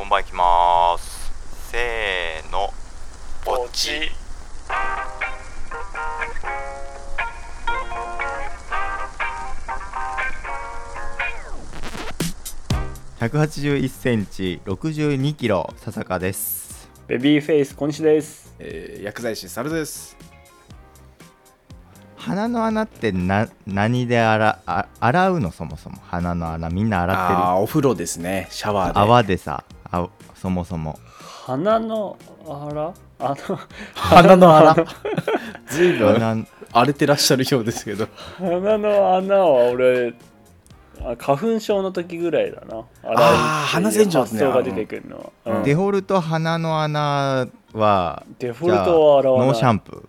本番いきます。せーの。ポチ。181センチ62キロ笹香です。ベビーフェイス小西です。えー、薬剤師猿です。鼻の穴ってな何で洗あ洗うの？そもそも。鼻の穴みんな洗ってる。ああお風呂ですね。シャワーで。泡でさあそもそも。鼻のあら？あの鼻の穴ずいぶん鼻荒れてらっしゃるようですけど。鼻の穴は俺あ花粉症の時ぐらいだな。あー鼻洗浄ね。発想が出てくるのは、うん。デフォルト鼻の穴はデフォルトは洗わない。ノーシャンプー。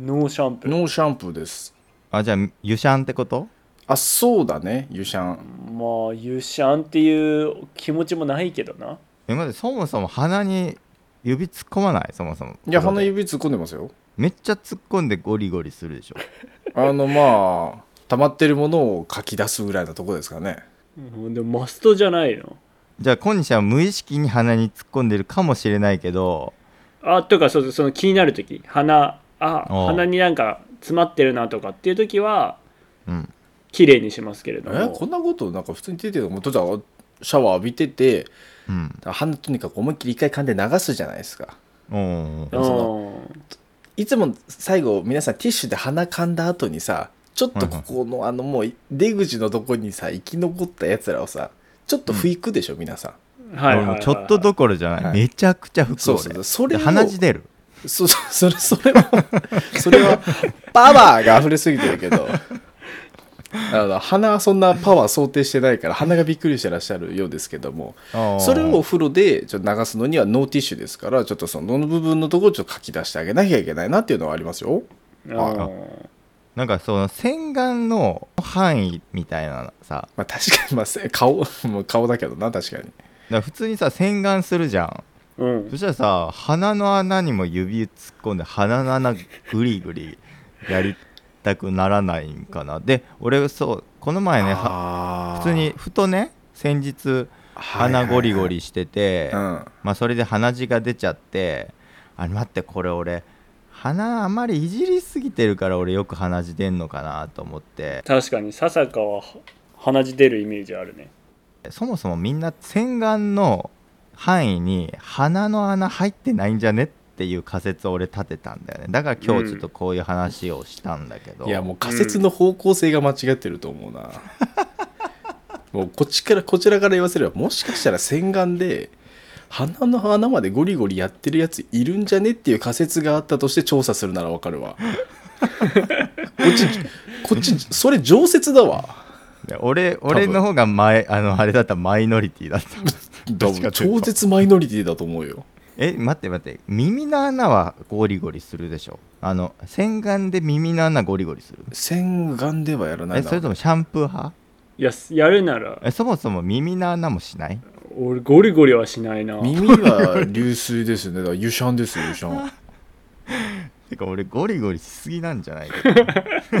ノーシャンプー。ノーシャンプーです。あじゃあ湯シャンってこと？あそうだねユシャン。まあユシャンっていう気持ちもないけどな。えまでそもそも鼻に指突っ込まない？そもそも。いや鼻指突っ込んでますよ。めっちゃ突っ込んでゴリゴリするでしょ。あのまあ溜まってるものを書き出すぐらいのとこですかね。うんでもマストじゃないの。じゃあ小西は無意識に鼻に突っ込んでるかもしれないけど。あとかそうその気になる時。鼻あおう鼻になんか詰まってるなとかっていう時はうん綺麗にしますけれども。えこんなことなんか普通に出てるもうとじゃあシャワー浴びててうん。鼻とにかく思いっきり一回噛んで流すじゃないですか。いつも最後皆さんティッシュで鼻噛んだ後にさちょっとここのあのもう出口のとこにさ生き残ったやつらをさちょっと拭くでしょ、皆さん。はいはいはいはい。俺もちょっとどころじゃない、はい。めちゃくちゃ服そうそうそう。それ鼻血出る。そそそれそれはそれはパワーが溢れすぎてるけどあの鼻はそんなパワー想定してないから鼻がびっくりしてらっしゃるようですけどもそれをお風呂でちょっと流すのにはノーティッシュですからちょっとその部分のところをちょっと書き出してあげなきゃいけないなっていうのはありますよ。うんなんかその洗顔の範囲みたいなさ。まあ確かにまあせ顔もう顔だけどな確かに。だから普通にさ洗顔するじゃん。うん。そしたらさ鼻の穴にも指突っ込んで鼻の穴グリグリやりたくならないんかな。で俺そうこの前ね普通にふとね先日鼻ゴリゴリしてて、うん。まあそれで鼻血が出ちゃってあ待ってこれ俺鼻あまりいじりすぎてるから俺よく鼻血出んのかなと思って。確かに笹香は鼻血出るイメージあるね。そもそもみんな洗顔の範囲に鼻の穴入ってないんじゃねっていう仮説を俺立てたんだよね。だから今日ちょっとこういう話をしたんだけど、いやもう仮説の方向性が間違ってると思うな、もうこっちからこちらから言わせればもしかしたら洗顔で鼻の穴までゴリゴリやってるやついるんじゃねっていう仮説があったとして調査するならわかるわ。こっちこっちそれ常設だわ。俺俺の方が前あのあれだったマイノリティだった。超絶マイノリティだと思うよえ待って待って。耳の穴はゴリゴリするでしょ？あの洗顔で耳の穴ゴリゴリする？洗顔ではやらないな。えそれともシャンプー派？いややるなら。えそもそも耳の穴もしない？俺ゴリゴリはしないな。耳は流水ですね。だから湯シャンですよ湯シャン。てか俺ゴリゴリしすぎなんじゃない？か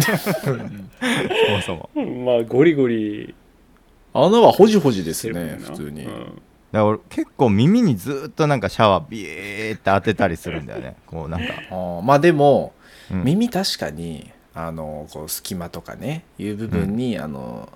そもそも。まあゴリゴリ。穴はホジホジですね普通に、うんだから俺結構耳にずっとなんかシャワービーって当てたりするんだよね。こうなんか、あーまあでも、うん。耳確かにあのこう隙間とかねいう部分に、あの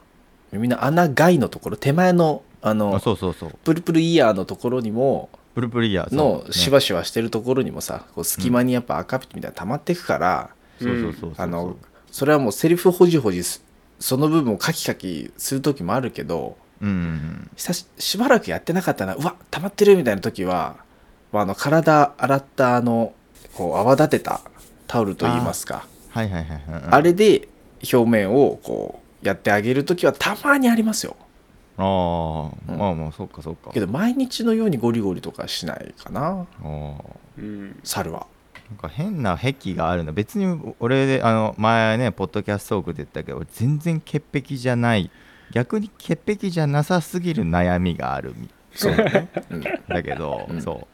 耳の穴外のところ手前のああのそうそうそう。プルプルイヤーのところにもプルプルイヤーのそうシワシワしてるところにもさこう隙間にやっぱ赤ピみたいなの溜まっていくから、そうそうそうそうあのそれはもうセルフホジホジすその部分をカキカキする時もあるけどうん。ししばらくやってなかったな。うわ溜まってるみたいな時は、まあ、あの体洗ったあのこう泡立てたタオルといいますか。はいはいはいあれで表面をこうやってあげる時はたまにありますよ。あー、うん。まあまあそっかそっか。けど毎日のようにゴリゴリとかしないかな。猿は。なんか変な癖があるんだ別に俺であの前ねポッドキャストトークで言ったけど俺全然潔癖じゃない逆に潔癖じゃなさすぎる悩みがあるみそうだね、うん。だけど、うん。そ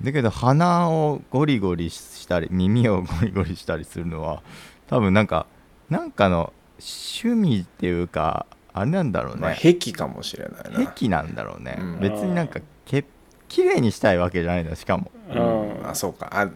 う。だけど鼻をゴリゴリしたり耳をゴリゴリしたりするのは多分なんかなんかの趣味っていうかあれなんだろうまあね癖かもしれないな。癖なんだろうね、うん。別になんか潔綺麗にしたいわけじゃないんだよしかもうん。あそうか。あ、うん。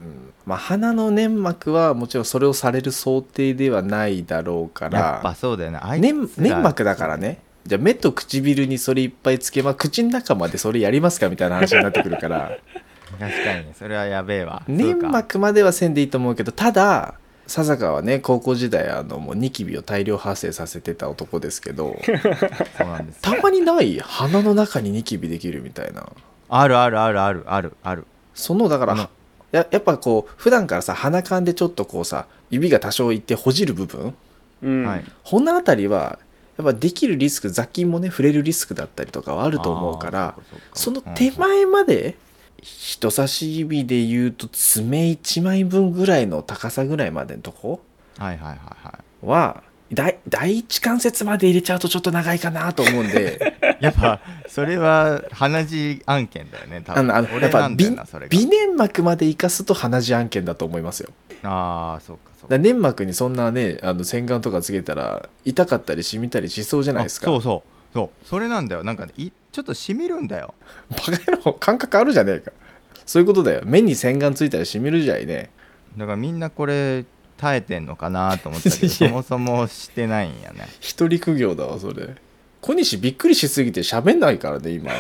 まあ、鼻の粘膜はもちろんそれをされる想定ではないだろうから。やっぱそうだよね。粘粘膜だからね。じゃあ目と唇にそれいっぱいつけま口の中までそれやりますかみたいな話になってくるから。確かにね。それはやべえわ。粘膜まではせんでいいと思うけどただ笹川はね高校時代あのもうニキビを大量発生させてた男ですけど たまにない？鼻の中にニキビできるみたいな。あるあるあるある。ある。あるそのだから、うんややっぱこう普段からさ鼻かんでちょっとこうさ指が多少いってほじる部分？うん。はい。この辺りはやっぱできるリスク雑菌もね触れるリスクだったりとかはあると思うからそうかその手前まで人差し指で言うと爪1枚分ぐらいの高さぐらいまでのとこうんはいはいはいはい。は第第一関節まで入れちゃうとちょっと長いかなと思うんで。やっぱそれは鼻血案件だよね多分。あのや俺っぱ鼻粘膜まで生かすと鼻血案件だと思いますよ。ああそうかそうか。粘膜にそんなねあの洗顔とかつけたら痛かったりしみたりしそうじゃないですか。あそうそう。そう。それなんだよ。なんかねいちょっとしみるんだよ。バカ野郎感覚あるじゃねえか。そういうことだよ。目に洗顔ついたらしみるじゃいね。だからみんなこれ耐えてんのかなと思ったけど そもそもしてないんやね。一人苦行だわそれ。小西びっくりしすぎて喋んないからね今。い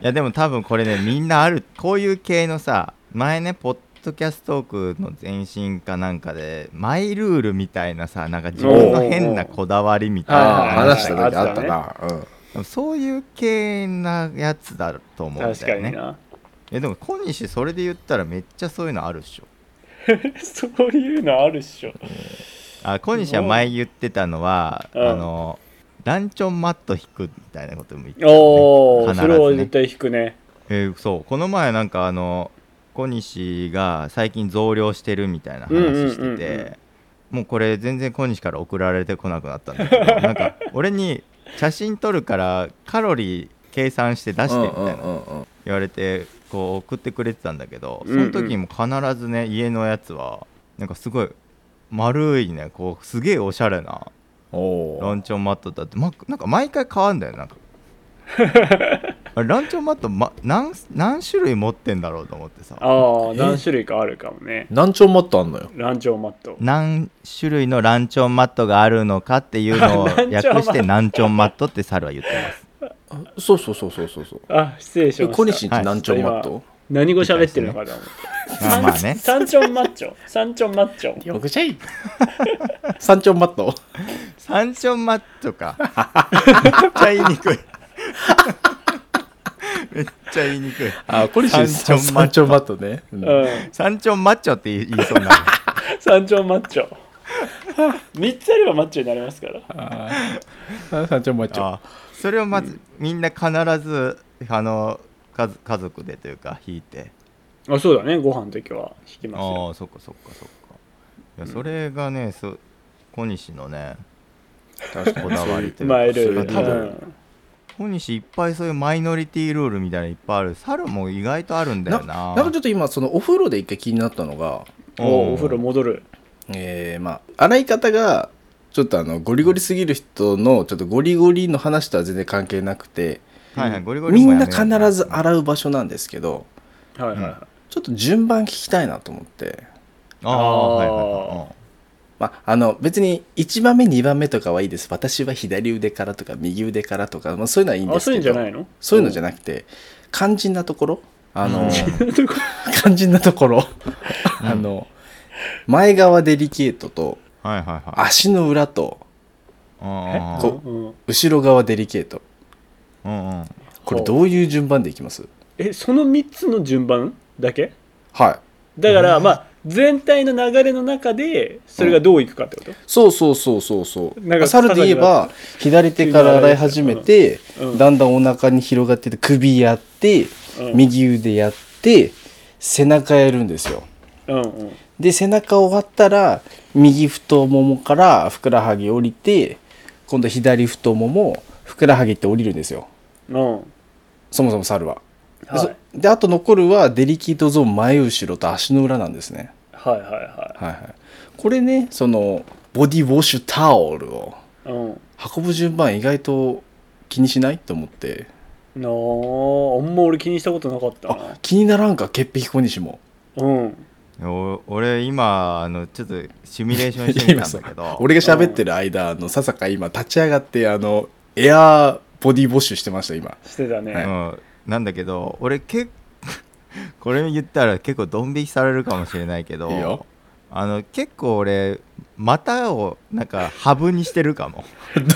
やでも多分これねみんなあるこういう系のさ前ねポッドキャストークの前身かなんかでマイルールみたいなさなんか自分の変なこだわりみたいな話した時あったな。うん。そういう系なやつだと思うん確かだよね。にな。えでも小西それで言ったらめっちゃそういうのあるっしょ そういうのあるっしょ。あ小西は前言ってたのはうん。あのランチョンマット引くみたいなことも言ってた、ね、おおね。それは絶対引くね。えーそう。この前なんかあの小西が最近増量してるみたいな話してて、うんうんうんうんもうこれ全然小西から送られてこなくなったんだけど なんか俺に写真撮るからカロリー計算して出してみたいなうんうんうんうん。言われてこう送ってくれてたんだけどその時にも必ずね家のやつはなんかすごい丸いねこうすげえおしゃれなランチョンマットだって、ま、なんか毎回変わんだよな。んかランチョンマット、ま、何何種類持ってんだろうと思ってさ。ああ何種類かあるかもね。何丁マットあんのよ？ランチョンマット。何種類のランチョンマットがあるのかっていうのを 訳してランチョンマットって猿は言ってますそうそうそうそうそうそう。あ失礼しえました。小西んち何丁マット、何語喋ってるのかと思ってまあまあね。サンチョンマッチョ。サンチョンマッチョ。よくちゃい。三丁マット？サンチョンマットか。めっちゃ言いにくい。めっちゃ言いにくい。あ小西三丁マット。三丁マットね、うん。うん。サンチョンマッチョって言いそうになる。サンチョンマッチョ。3つあればマッチョになりますから。あ三丁マッチョ。あそれをまずみんな必ずあの家族家族でというか引いて。あそうだね。ご飯の時は引きますあよ。あそっかそっかそっか。いやそれがねそ小西のね確かに。こだわりというかマイルールそれ多分。うん小西いっぱいそういうマイノリティルールみたいなのいっぱいある。猿も意外とあるんだよな。なんかちょっと今そのお風呂で一回気になったのがおお風呂戻る。えー、まあ洗い方がちょっとあのゴリゴリすぎる人のちょっとゴリゴリの話とは全然関係なくてはいはいゴリゴリみんな必ず洗う場所なんですけどはいはいはい。ちょっと順番聞きたいなと思って。ああはいはいはい。まあ、あの別に1番目2番目とかはいいです。私は左腕からとか右腕からとか、まあ、そういうのはいいんであそういすけどうんじゃないの？そういうのじゃなくて肝心なところあの、うん肝心なところ。あの前側デリケートとはいはいはい。足の裏とあーこうん。後ろ側デリケート。うんうん。これどういう順番でいきます？えその3つの順番？だけ？はい。だから、まあ全体の流れの中でそれがどういくかってこと、そうそうそうそうそう。なんか猿で言えば左手から洗い始めて、うん。だんだんお腹に広がってて首やって、うん。右腕やって背中やるんですようんうん。で背中終わったら右太ももからふくらはぎ降りて今度左太ももふくらはぎって降りるんですよ。うん。そもそも猿は。ではい。そであと残るはデリケートゾーン前後ろと足の裏なんですね。はいはいははいはい、これねそのボディウォッシュタオルを運ぶ順番意外と気にしないと思って。なああんま俺気にしたことなかった気にならんか潔癖小西も。うん。お俺今あのちょっとシミュレーション してみたんだけど。俺が喋ってる間あの笹香今立ち上がってあのエアーボディウォッシュしてました今。してたね、うん、なんだけど俺結 これ言ったら結構ドン引きされるかもしれないけどいいよ。あの結構俺股をなんかハブにしてるかも。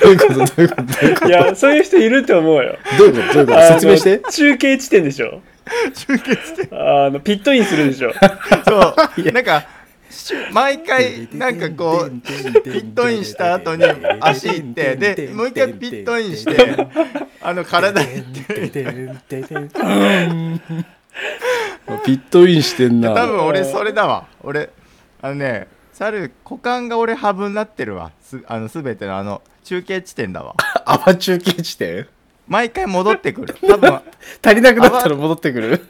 どういうこと？どういうこと？いうこいやそういう人いると思うよ。とどういうこと？どういうこと？説明して。中継地点でしょ 中継して。あのピットインするでしょ。そう。なんかし毎回なんかこうピットインした後に足いってでもう一回ピットインして あの体いってピットインしてんな。多分俺それだわ。俺あのね猿股間が俺ハブになってるわ。すあの全てのあの中継地点だわ。アバ中継地点？毎回戻ってくる。多分。足りなくなったら戻ってくる。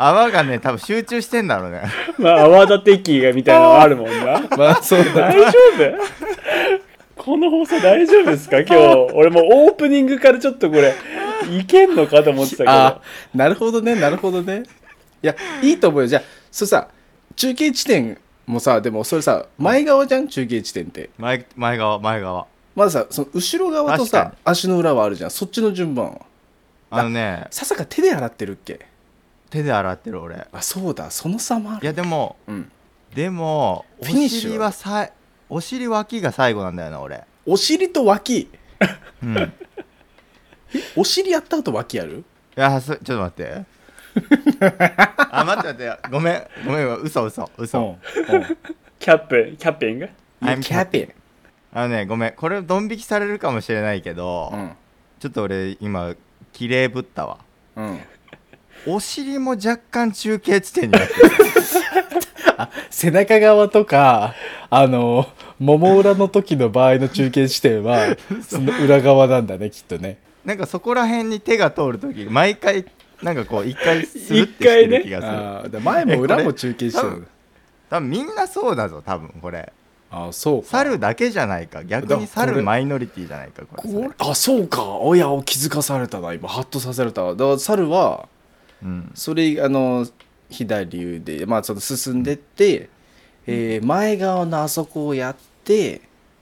泡がね多分集中してんだろうね。まあ泡立て器がみたいなのあるもんな。まあそうだ。大丈夫？この放送大丈夫ですか？今日。俺もうオープニングからちょっとこれいけんのかと思ってたけあどなるほどねなるほどね。いやいいと思うよ。じゃあそれさ中継地点もさでもそれさ前側じゃん？中継地点って。前前側前側まださその後ろ側と確かさ足の裏はあるじゃん。そっちの順番は。あのね。ささか手で洗ってるっけ？手で洗ってる俺。あそうだ。その差もあいるやでもうん。でもおフィニッシュは？尻はさいお尻脇が最後なんだよな俺。お尻と脇。うん。いえお尻やった後脇やる？やそちょっと待って。あ待って待って。ごめんごめん嘘嘘嘘、うキャップキャッピング I'm キャピあのねごめん。これドン引きされるかもしれないけど、うん。ちょっと俺今綺麗ぶったわ。うん。お尻も若干中継地点になってる。背中側とかあのもも裏の時の場合の中継地点は その裏側なんだねきっとね。なんかそこら辺に手が通るとき毎回なんかこう一回スルってしてる気がする、あーで前も裏も中継してる。えこれ多分みんなそうだぞ多分これあそうか。猿だけじゃないか。逆に猿マイノリティじゃないかこれ。これあそうか。おや気づかされたな今ハッとさせられたわ。だから猿はうん。それあの左腕まあその進んでって、えー前側のあそこをやって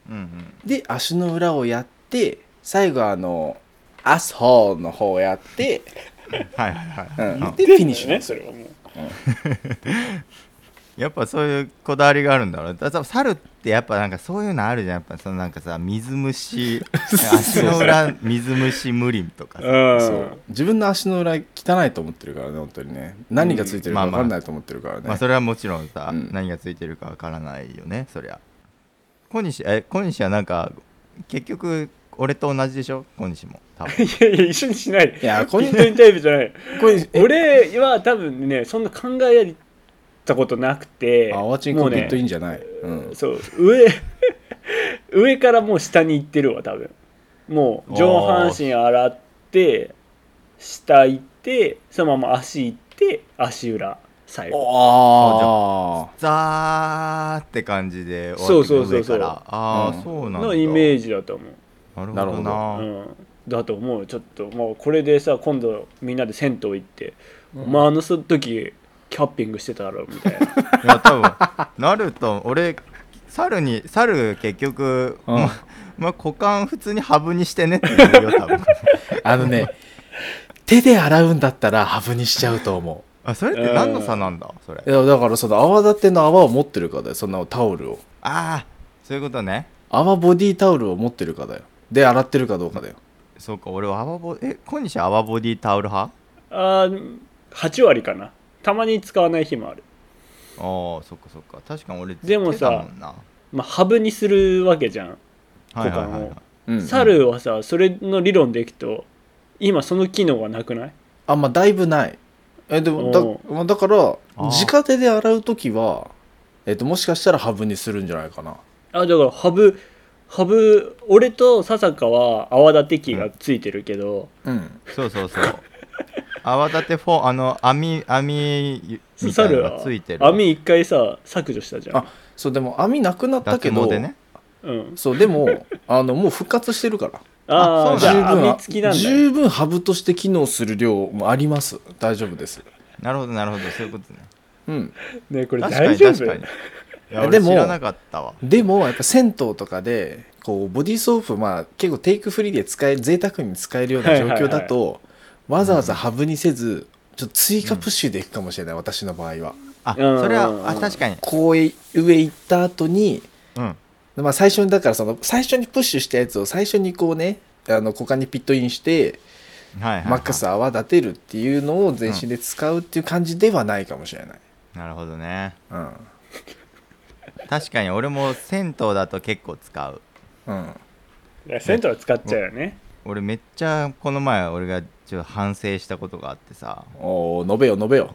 うんで足の裏をやって最後あのアスホールの方をやって、う んはいはいはい、うん。うんでフィニッシュね。それはもう やっぱそういうこだわりがあるんだろう。ねだ猿ってやっぱなんかそういうのあるじゃん。やっぱそのなんかさ水虫 足の裏水虫無理とかさ。自分の足の裏汚いと思ってるからね本当にね。何がついてるか分かんないと思ってるからね、まあそれはもちろんさ、うん。何がついてるかわからないよねそりゃ。小西え小西はなんか結局俺と同じでしょ？小西も。多分。いやいや一緒にしない。いやこれピットインタイプじゃない。俺は多分ねそんな考えたことなくてあワチンもうねコピットいいんじゃない、うん、そう。上 上からもう下に行ってるわ多分。もう上半身洗って下行ってそのまま足行って足裏最後。あザーって感じでそうそうそうそう。上から。ああ、うん。そうなんだ。のイメージだと思う。なるほど。なうん、だと思う。ちょっともうこれでさ今度みんなで銭湯行って、お前あの時キャッピングしてたろみたいな。いや多分なると俺猿に猿結局、うん。ままあ股間普通にハブにしてねって言うよ多分。あのね手で洗うんだったらハブにしちゃうと思あそれって何の差なんだそれ？ういやだからその泡立ての泡を持ってるかだよそのタオルを。ああそういうことね。泡ボディタオルを持ってるかだよ。で洗ってるかどうかだよ。そうか俺は泡ボえ小西泡ボディタオル派？あー8割かなたまに使わない日もある。ああそっかそっか。確かに俺でもさ手だもんな。まあハブにするわけじゃん。はいはいはいはい。股猿はさそれの理論でいくと今その機能がなくない？あまあだいぶない。えでもだおまあだからあー。直手で洗う時はえっともしかしたらハブにするんじゃないかな。あだからハブハブ俺と笹香は泡立て器がついてるけど、うん。そうそうそう 泡立てフォーあの網網みたいなのがついてる。網一回さ削除したじゃん。あそうでも網なくなったけ脱ど毛でね。うん。そうでも あのもう復活してるから。ああそうなんだ。じゃあ網付きなんだ。よ十分ハブとして機能する量もあります。大丈夫です。なるほどなるほど。そういうことね。うん。ねこれ確かに大丈夫？確かに。いやでも俺知らなかったわ。でもやっぱ銭湯とかでこうボディーソープまあ結構テイクフリーで使え贅沢に使えるような状況だと、わざわざハブにせずちょっと追加プッシュでいくかもしれない、私の場合は。あうん。それはうんうんあ確かに。こう上行った後にうん。まあ最初にだからその最初にプッシュしたやつを最初にこうねあの股間にピットインしてはいはいはい。マックス泡立てるっていうのを全身で使うっていう感じではないかもしれない、なるほどね。うん。確かに俺も銭湯だと結構使う。うん、いや銭湯は使っちゃうよね俺めっちゃこの前俺がちょっと反省したことがあってさ。おお述べよ述べよ。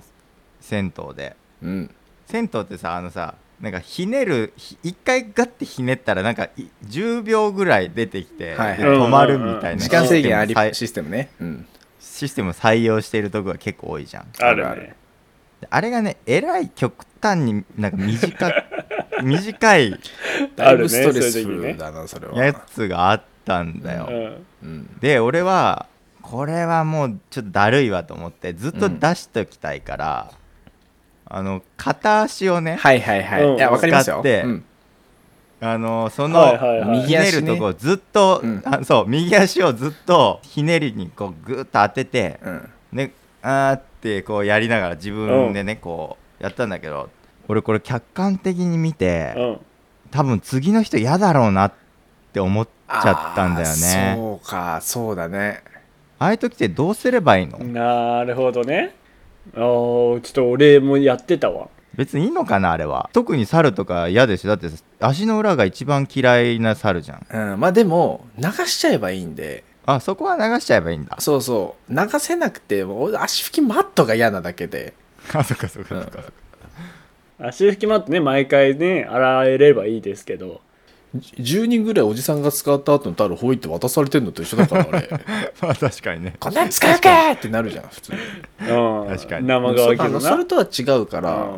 銭湯で。うん。銭湯ってさあのさなんかひねるひ一回ガッてひねったらなんかい10秒ぐらい出てきて、はいはい。で止まるみたいな時間制限ありシステムシステムね。うん。システム採用しているとこが結構多いじゃん。あるあるあれがねえらい極端になんか短 短いだいぶストレあるねスそういう時ねフルだなそれは。やつがあったんだよ、うん。うん。で俺はこれはもうちょっとだるいわと思ってずっと出しときたいから、あの片足をね、はいはいはい、うん。いやわかりますよ。使ってうん。あのその、はいはいはい。ひね右足ね。るとこずっと、うん。あそう右足をずっとひねりにこうグッと当てて、うん。ねあーってこうやりながら自分でね、こうやったんだけど俺これ客観的に見て、うん。多分次の人嫌だろうなって思っちゃったんだよね。そうかそうだね。ああいう時ってどうすればいいの、なるほどね。あーちょっと俺もやってたわ。別にいいのかなあれは。特に猿とか嫌でしょ？だって足の裏が一番嫌いな猿じゃん。うんまあでも流しちゃえばいいんで。あそこは流しちゃえばいいんだ。そうそう流せなくてもう足拭きマットが嫌なだけで。あそっかそっかそっか、足拭きマットね毎回ね洗えればいいですけど10人ぐらいおじさんが使った後のタオルほいって渡されてんのと一緒だからあれ。まあ確かにね。こんなん使うかってなるじゃん普通に。うん。確かに。生乾きあのそれとは違うから、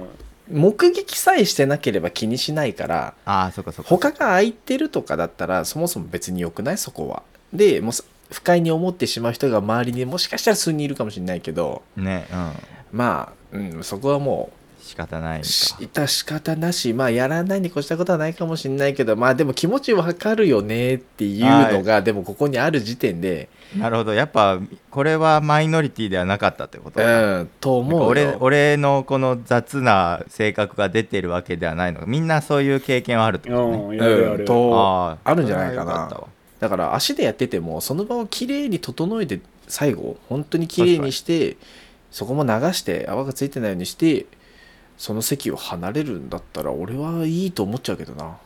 目撃さえしてなければ気にしないからああそっかそっか。他が空いてるとかだったらそもそも別に良くないそこは。でもうす不快に思ってしまう人が周りにもしかしたら数人いるかもしれないけどねうん。まあ、うん、そこはも仕方ないうか。し致し方なし。まあやらないに越したことはないかもしれないけどまあでも気持ちわかるよねっていうのが、でもここにある時点で。なるほど。やっぱこれはマイノリティではなかったってことうだんと思うよ。俺俺のこの雑な性格が出てるわけではないの。かみんなそういう経験はあるってことね、うんやるああるんじゃないかな。だから足でやっててもその場をきれいに整えて最後本当にきれいにしてそこも流して泡がついてないようにしてその席を離れるんだったら俺はいいと思っちゃうけどな。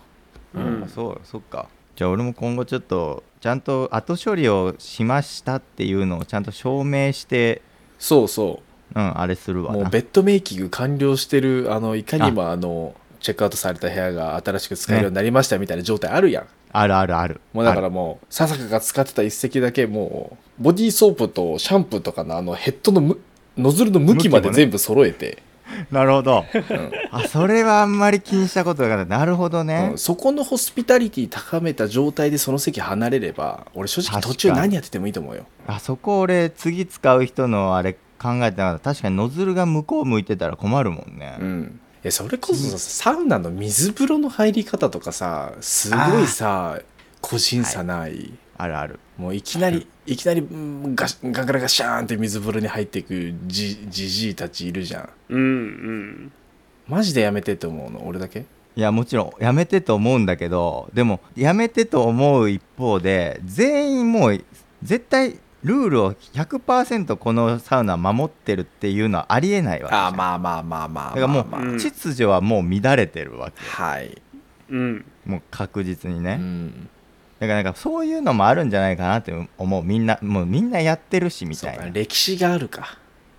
うん。あそうそっか。じゃあ俺も今後ちょっとちゃんと後処理をしましたっていうのをちゃんと証明してそうそう。んあれするうわな。もうベッドメイキング完了してるあのいかにもあ。のチェックアウトされた部屋が新しく使えるようになりましたみたいな状態あるやん、あるあるある。もうだからもう笹香が使ってた一席だけもうボディーソープとシャンプーとかのあのヘッドのむノズルの向きまで全部揃えて、なるほど。うんあそれはあんまり気にしたことがななるほどね、うんそこのホスピタリティ高めた状態でその席離れれば俺正直途中何やっててもいいと思うよ。あそこ俺次使う人のあれ考えてなかった。確かにノズルが向こう向いてたら困るもんね、うん。えそれこそさサウナの水風呂の入り方とかさすごいさ個人差ない、あるある。もういきなり いきなりうんガシガガラガシャーンって水風呂に入っていくじじじいたちいるじゃん。うんうん。マジでやめてって思うの？俺だけ？いやもちろんやめてと思うんだけどでもやめてと思う一方で全員もう絶対ルールを100%このサウナ守ってるっていうのはありえないわけあまあまあまあまあだからもう、まあ。まあうん秩序はもう乱れてるわけはい、うんもう確実にうね、ん、だからなんかそういうのもあるんじゃないかなって思う。みんなもうみんなやってるしみたいな。か歴史があるか。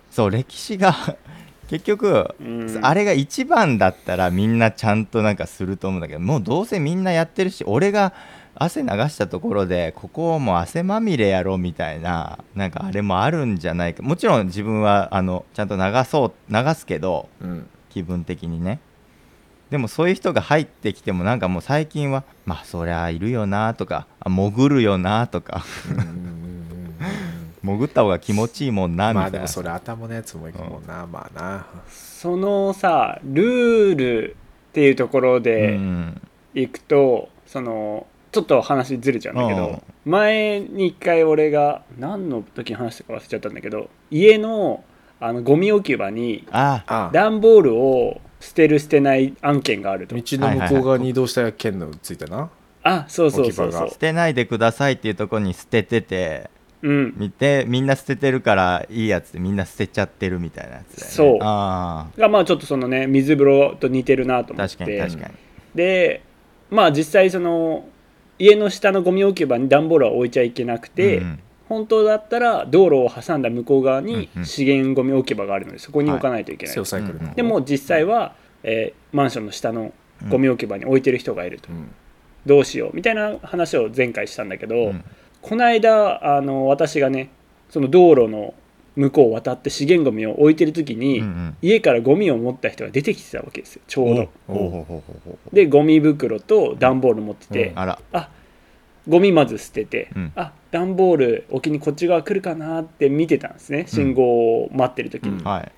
そう歴史が 結局、うん。あれが一番だったらみんなちゃんとなんかすると思うんだけどもうどうせみんなやってるし俺が汗流したところでここをもう汗まみれやろうみたいななんかあれもあるんじゃないか。もちろん自分はあのちゃんと流そう流すけどうん。気分的にねでもそういう人が入ってきてもなんかもう最近はまあそりゃいるよなとかあ潜るよなとかうんうんうんうん。潜った方が気持ちいいもんなみたいな、まあでもそれ頭のやつもいくもんな、まあな。そのさルールっていうところうでん。いくと、そのちょっと話ずれちゃうんだけど前に一回俺が何の時に話したか忘れちゃったんだけど家のあのゴミ置き場に段ボールを捨てる捨てない案件があると。道の向こう側に移動した件のついたな、あそうそうそうそう。置き場が。捨てないでくださいっていうところに捨てててうん。見てみんな捨ててるからいいやつでみんな捨てちゃってるみたいなやつだよね。そう。あがまあちょっとそのね水風呂と似てるなと思っあ確かにて確かに。でまあ実際その家の下のゴミ置き場に段ボールは置いちゃいけなくて、うん本当だったら道路を挟んだ向こう側に資源ゴミ置き場があるのでそこに置かないといけない、セオサイクルの、うんでも実際は、えーマンションの下のゴミ置き場に置いてる人がいると、うん。どうしようみたいな話を前回したんだけど、うん。この間あの私がねその道路の向こうを渡って資源ゴミを置いてる時に、うんうん。家からゴミを持った人が出てきてたわけですよちょうど。でゴミ袋と段ボール持ってて、うん。あら。あゴミまず捨てて、うん。あ段ボール置きにこっち側来るかなって見てたんですね。信号を待ってる時に、うん。はい。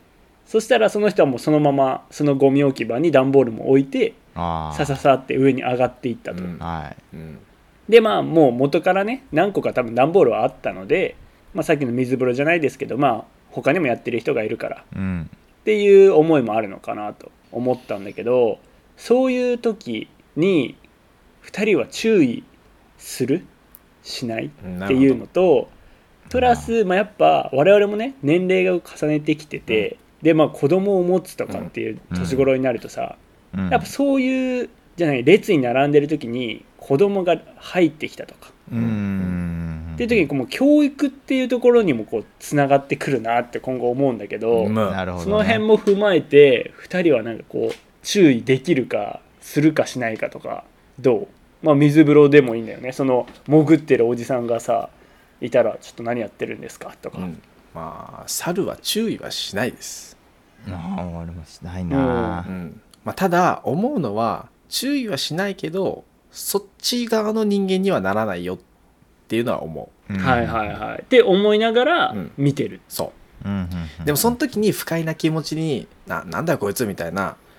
そしたらその人はもうそのままそのゴミ置き場に段ボールも置いてああさささって上に上がっていったと、うん。はい。うん。でまあもう元からね何個か多分段ボールはあったので、まあ、さっきの水風呂じゃないですけどまあ他にもやってる人がいるから。うん。っていう思いもあるのかなと思ったんだけどそういう時に2人は注意する？しないっていうのとプラス、まあ、やっぱ我々もね年齢が重ねてきてて、でまあ子供を持つとかっていう年頃になるとさ、うん。やっぱそういうじゃない列に並んでる時に子供が入ってきたとか。うーん。っていう時にこうもう教育っていうところにもこうつながってくるなって今後思うんだけど、まあなるほど、ね、その辺も踏まえて2人はなんかこう注意できるかするかしないかとかどう？まあ水風呂でもいいんだよね。その潜ってるおじさんがさいたらちょっと何やってるんですか？とか、うん。まあ猿は注意はしないです、ああ俺もしないな。うん。まあ、ただ思うのは注意はしないけどそっち側の人間にはならないよっていうのは思う。うん。はいはいはい。って思いながらうん。見てる、そう。んうんうんうでもその時に不快な気持ちにななんだよこいつみたいな不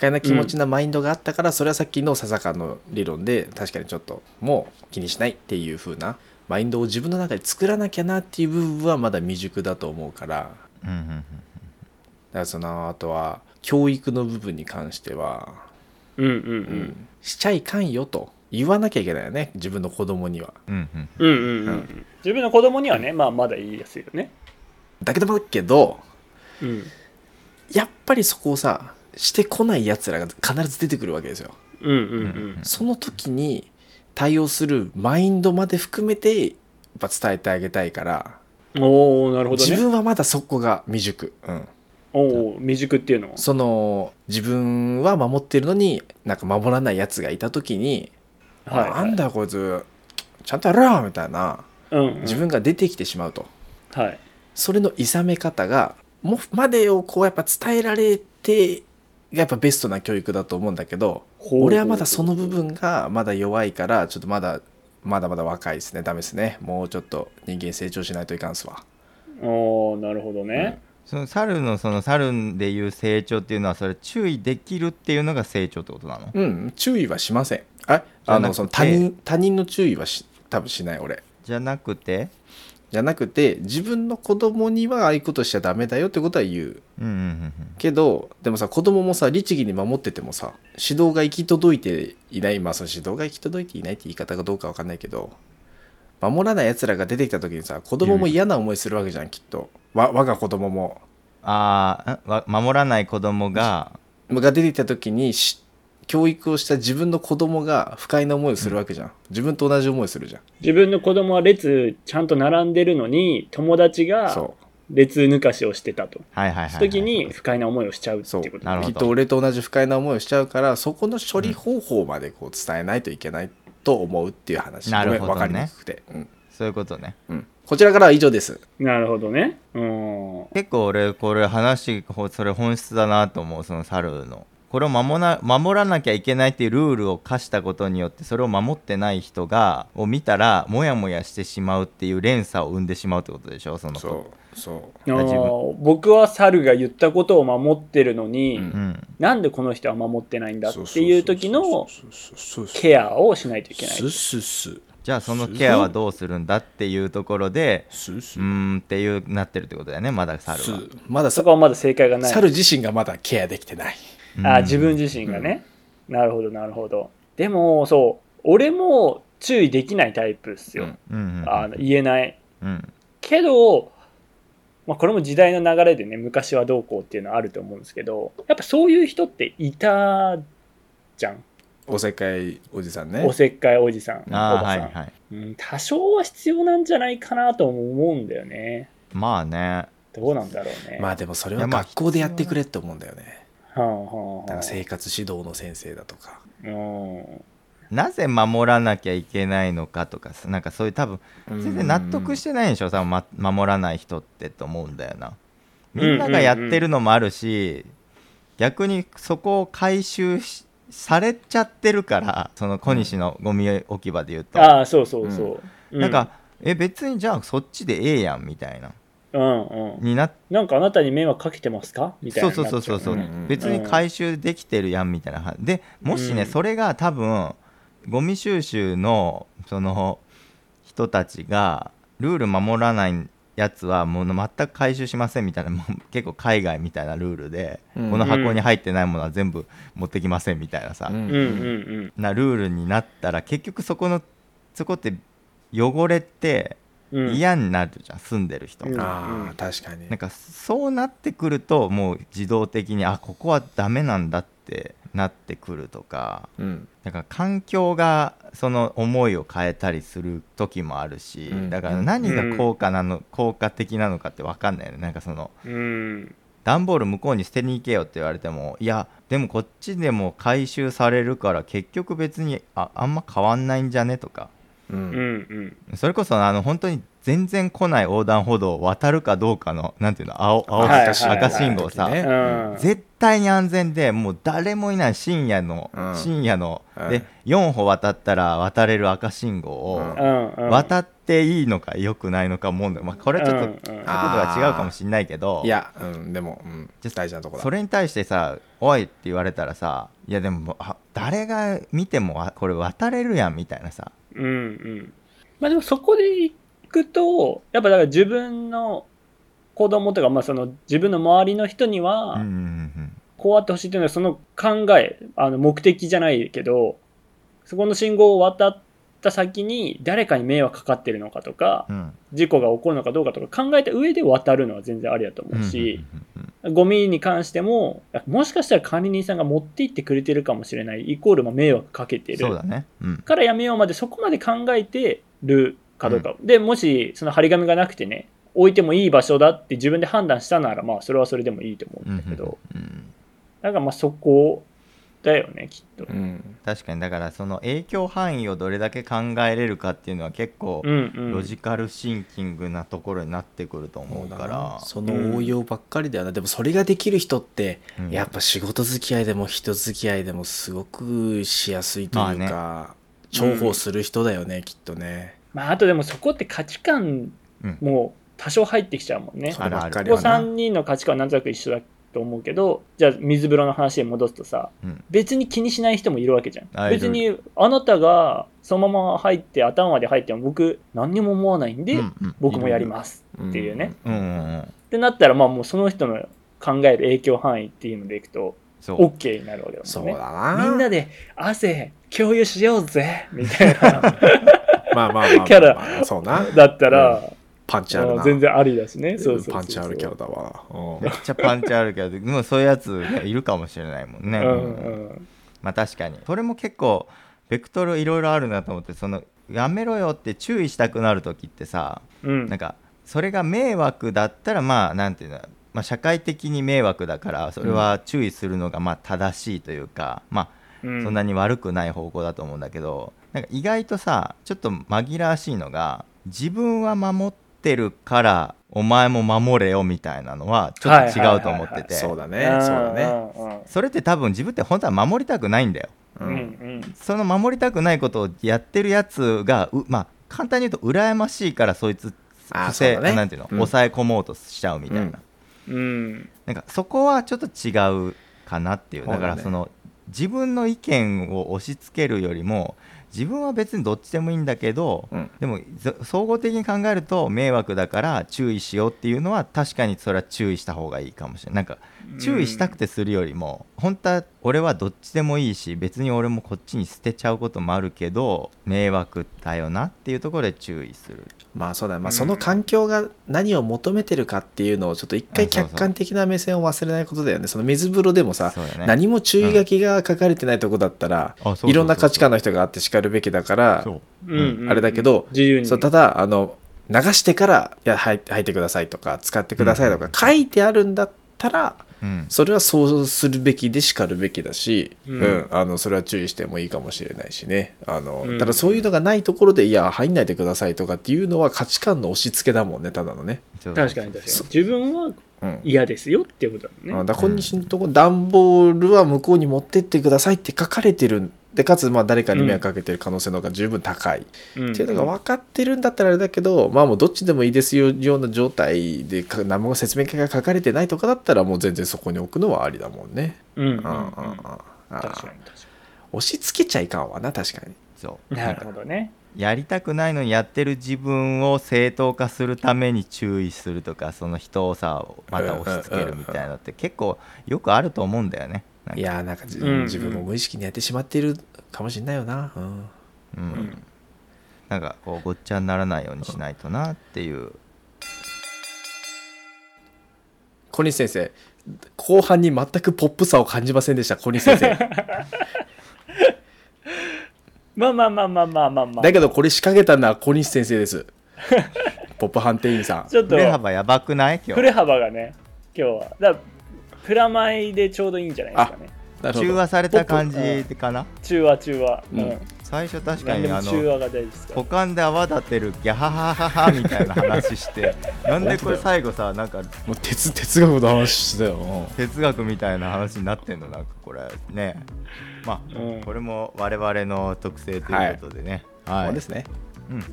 快な気持ちなマインドがあったから、それはさっきの笹川の理論で確かにちょっともう気にしないっていう風なマインドを自分の中で作らなきゃなっていう部分はまだ未熟だと思うから。うんうんうんだからそのあとは教育の部分に関しては、うんうんううん。んしちゃいかんよと言わなきゃいけないよね自分の子供には。うんうんうんうん。自分の子供にはねまあまだいいですよね。だけどだけどうん。やっぱりそこをさしてこないやつらが必ず出てくるわけですよ。うんうんうん。その時に対応するマインドまで含めてやっぱ伝えてあげたいから、おおなるほどね。自分はまだそこが未熟。うん。おお未熟っていうのは？その自分は守ってるのになんか守らないやつがいた時に「はいなんだよこいつちゃんとやれよ!」みたいなうんうん。自分が出てきてしまうと。はい。それのいさめ方がもまでをこうやっぱ伝えられてがやっぱベストな教育だと思うんだけど俺はまだその部分がまだ弱いからちょっとまだまだまだ若いですね。ダメですね。もうちょっと人間成長しないといかんすわ。おおなるほどね、その猿のその猿でいう成長っていうのはそれ注意できるっていうのが成長ってことなの？うん注意はしません。ああのその他人他人の注意はし多分しない俺。じゃなくてじゃなくて自分の子供にはああいうことしちゃダメだよってことは言う。うんうんうんけどでもさ子供もさ律儀に守っててもさ指導が行き届いていないまあその指導が行き届いていないって言い方がどうかわかんないけど守らない奴らが出てきた時にさ子供も嫌な思いするわけじゃんきっと。わ我が子供も。ああわ守らない子供がが出てきた時にし教育をした自分の子供が不快な思いをするわけじゃん、自分と同じ思いをするじゃん。自分の子供は列ちゃんと並んでるのに友達が列抜かしをしてたと。はいはいはい、はい、その時に不快な思いをしちゃうってこと。なるほどきっと俺と同じ不快な思いをしちゃうからそこの処理方法までこう伝えないといけないと思うっていう話、なるほどね。分かりにくくて、うん。そういうことね。うん、こちらからは以上です。なるほどね。うん。結構俺これ話ほそれ本質だなと思うその猿のこれを守ら守らなきゃいけないっていうルールを課したことによってそれを守ってない人がを見たらモヤモヤしてしまうっていう連鎖を生んでしまうってことでしょ？そのそうそあ自分。ー僕は猿が言ったことを守ってるのに、うん。うんなんでこの人は守ってないんだうっていう時のそうそうそうそうケアをしないといけない。じゃあそのケアはどうするんだっていうところでうーんっていうなってるってことだよねまだ猿スは。まださそこはまだ正解がない。猿自身がまだケアできてないあうん。自分自身がね、なるほどなるほど。でもそう俺も注意できないタイプですよ、あの言えない。うん。けど、まあ、これも時代の流れでね昔はどうこうっていうのはあると思うんですけどやっぱそういう人っていたじゃん。おせっかいおじさんね。おせっかいおじさんおばさん、はいはい。うん、多少は必要なんじゃないかなとも思うんだよね。まあね。どうなんだろうね、まあでもそれは学校でやってくれって思うんだよねなんか生活指導の先生だとか。なぜ守らなきゃいけないのかとかさなんかそういう多分全然納得してないんでしょ？さ、ま、守らない人ってと思うんだよな。みんながやってるのもあるし、逆にそこを回収しされちゃってるからその小西のゴミ置き場で言うと、ああそうそうそう、うなんかえ別にじゃあそっちでええやんみたいなうんうん。になっなんかあなたに迷惑かけてますか？みたいそうなそうそうそうそう、うんうん。別に回収できてるやんみたいなでもしね、うん。それが多分ゴミ収集のその人たちがルール守らないやつはもう全く回収しませんみたいなもう結構海外みたいなルールで、うん。この箱に入ってないものは全部持ってきませんみたいなさ、うんうんうん。うんなルールになったら結局そこのそこって汚れてうん嫌になるじゃん、住んでる人。がうん。ああ確かに。なんかそうなってくるともう自動的にあここはダメなんだってなってくるとかうん。だから環境がその思いを変えたりする時もあるし、うん。だから何が効果なの、効果的なのかって分かんないよね。なんかそのうん。段ボール向こうに捨てに行けよって言われてもいやでもこっちでも回収されるから結局別にああんま変わんないんじゃねとかううんんうん。それこそあの本当に全然来ない横断歩道を渡るかどうかのなんていうの青青、はいはいはい。赤信号さ、ね。うん。絶対に安全でもう誰もいない深夜の、うん。深夜の、うん。で4歩渡ったら渡れる赤信号を渡っていいのか良くないのか思うんだよ、まあ、これはちょっと角度が違うかもしれないけど、いやうん。でもうん。大事なとこだ。それに対してさ「おい」って言われたらさいやでもあ誰が見てもあこれ渡れるやんみたいなさうんうん。まあでもそこで行くとやっぱだから自分の子供とかまあその自分の周りの人には、うんうんうんこうあってほしいというのはその考えあの目的じゃないけどそこの信号を渡った先に誰かに迷惑かかってるのかとかうん。うん事故が起こるのかどうかとか考えた上で渡るのは全然ありだと思うし、うんうんゴミに関してももしかしたら管理人さんが持って行ってくれてるかもしれないイコールまあ迷惑かけてる。ね。うん。からやめようまでそこまで考えてるかどうか、でもしその張り紙がなくてね置いてもいい場所だって自分で判断したならまあそれはそれでもいいと思うんだけど、うんだからまあそこだよねきっと。うん。確かにだからその影響範囲をどれだけ考えれるかっていうのは結構うんうん、ロジカルシンキングなところになってくると思うから。その応用ばっかりだよな、でもそれができる人って、うん。やっぱ仕事付き合いでも人付き合いでもすごくしやすいというまか、重宝する人だよね、きっとね。まああとでもそこって価値観うん。も多少入ってきちゃうもんね。そればっかここりはな。3人の価値観はなんとなく一緒だと思うけどじゃあ水風呂の話に戻すとさうん。別に気にしない人もいるわけじゃん。別にあなたがそのまま入って頭まで入っても僕何にも思わないんで、うんうん。僕もやります。っていうね。うんうんうんってなったらまあもうその人の考える影響範囲っていうのでいくと OK になるわけだそうもんね。みんなで汗共有しようぜ。みたいな。まあまあまあまあ、まあ、キャラそうな。だったら、パンチあるな。全然ありだしね。そうそうそうそう。パンチあるキャラだわ、うん。めっちゃパンチあるけどでもそういうやつがいるかもしれないもんね、うん。うん。まあ確かに。それも結構ベクトルいろいろあるなと思ってそのやめろよって注意したくなる時ってさうん。なんかそれが迷惑だったらまあなんていうのまあ、社会的に迷惑だからそれは注意するのがまあ正しいというか、まあうん。そんなに悪くない方向だと思うんだけどなんか意外とさちょっと紛らわしいのが自分は守ってるからお前も守れよみたいなのはちょっと違うと思ってて。そうだねそうだね。ねそれって多分自分って本当は守りたくないんだよ。ううんんうん。その守りたくないことをやってるやつがうまあ簡単に言うと羨ましいからそいつ不正そうだね。なんていうの、うん。抑え込もうとしちゃうみたいな、うん。うん。なんかそこはちょっと違うかなっていう。そうだね。だからその自分の意見を押し付けるよりも自分は別にどっちでもいいんだけど、うん。でもぞ総合的に考えると迷惑だから注意しようっていうのは確かにそれは注意した方がいいかもしれない。なんか注意したくてするよりも、本当は俺はどっちでもいいし別に俺もこっちに捨てちゃうこともあるけど迷惑だよなっていうところで注意する。まあそうだね、まあ、うんその環境が何を求めてるかっていうのをちょっと一回客観的な目線を忘れないことだよね。その水風呂でもさ、ね。何も注意書きが書かれてないとこだったら、うそうそうそう。いろんな価値観の人があってしかるべきだからそう。うんうんあれだけど自由に。そうただあの流してからいや入入ってくださいとか使ってくださいとかうん書いてあるんだったらうん。それはそうするべきでしかるべきだし、ううんんあのそれは注意してもいいかもしれないしね。あの、うん。ただそういうのがないところでいや入んないでくださいとかっていうのは価値観の押し付けだもんねただのね。確かに確かに。自分はうん嫌ですよっていうことだあもんね。だから本人のとこ段ボールは向こうに持ってってくださいって書かれてるでかつまあ誰かに迷惑かけてる可能性の方が十分高い、うん。っていうのが分かってるんだったらあれだけどまあもうどっちでもいいですよような状態でか何も説明会が書かれてないとかだったらもう全然そこに置くのはありだもんね。うんうんうんかーに確か押し付けちゃいかんわな確かに。そう。に なるほどねやりたくないのにやってる自分を正当化するために注意するとかその人をさまた押し付けるみたいなのって結構よくあると思うんだよね。いやーなんか。じうんうん自分も無意識にやってしまっているかもしれないよな。うん。うん。んなんかこうごっちゃにならないようにしないとなっていう。小西先生後半に全くポップさを感じませんでした小西先生 まあまあまあまあまあまあまあだけどこれ仕掛けたのは小西先生です。ポップ判定員さん。ちょっと。振れ幅やばくない？今日。振れ幅がね今日は。だからプラマイでちょうどいいんじゃないですかね中和された感じかな？中和中和。うん。うん。最初確かにあのも中和が大事ですから。股間で泡立てるギャハハハハみたいな話して なんでこれ最後さなんかもう哲哲学の話してたよ。哲学みたいな話になってんのなんかこれ。ね。まあ、うん。これも我々の特性ということでね。はい、そうですね。うん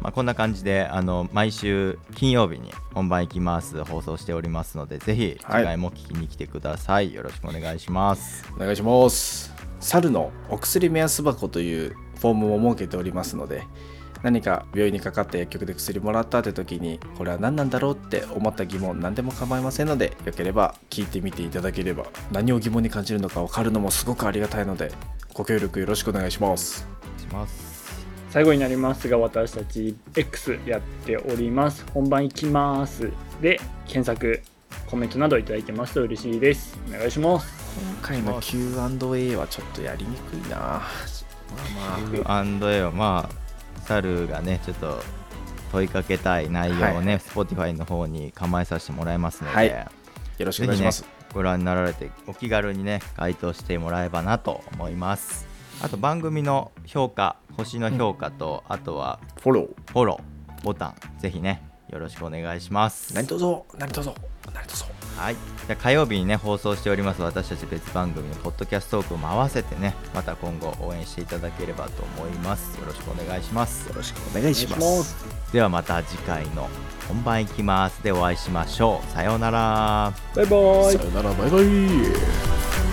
まあ、こんな感じであの毎週金曜日に本番行きます放送しておりますのでぜひはい。次回も聞きに来てください、よろしくお願いします。お願いします。猿のお薬目安箱というフォームも設けておりますので何か病院にかかった薬局で薬もらったって時にこれは何なんだろうって思った疑問何でも構いませんのでよければ聞いてみていただければ何を疑問に感じるのか分かるのもすごくありがたいのでご協力よろしくお願いします。します最後になりますが私たち X やっております。本番行きます。で検索コメントなどいただいてますと嬉しいです。お願いします。今回の Q&A はちょっとやりにくいな。まあまあ。Q&A をまあ猿がねちょっと問いかけたい内容をね、はい Spotify の方に構えさせてもらいますので、はい。よろしくお願いします、ねご覧になられてお気軽にね回答してもらえばなと思いますあと番組の評価星の評価と、あとはフォロー。フォローボタンぜひねよろしくお願いします。何卒何卒何卒。はい、じゃあ火曜日にね放送しております私たち別番組のポッドキャストトークも合わせてねまた今後応援していただければと思います。よろしくお願いします。よろしくお願いします。す。ではまた次回の本番いきます。でお会いしましょう。さようなら。バイバイ。さよなら。バイバイ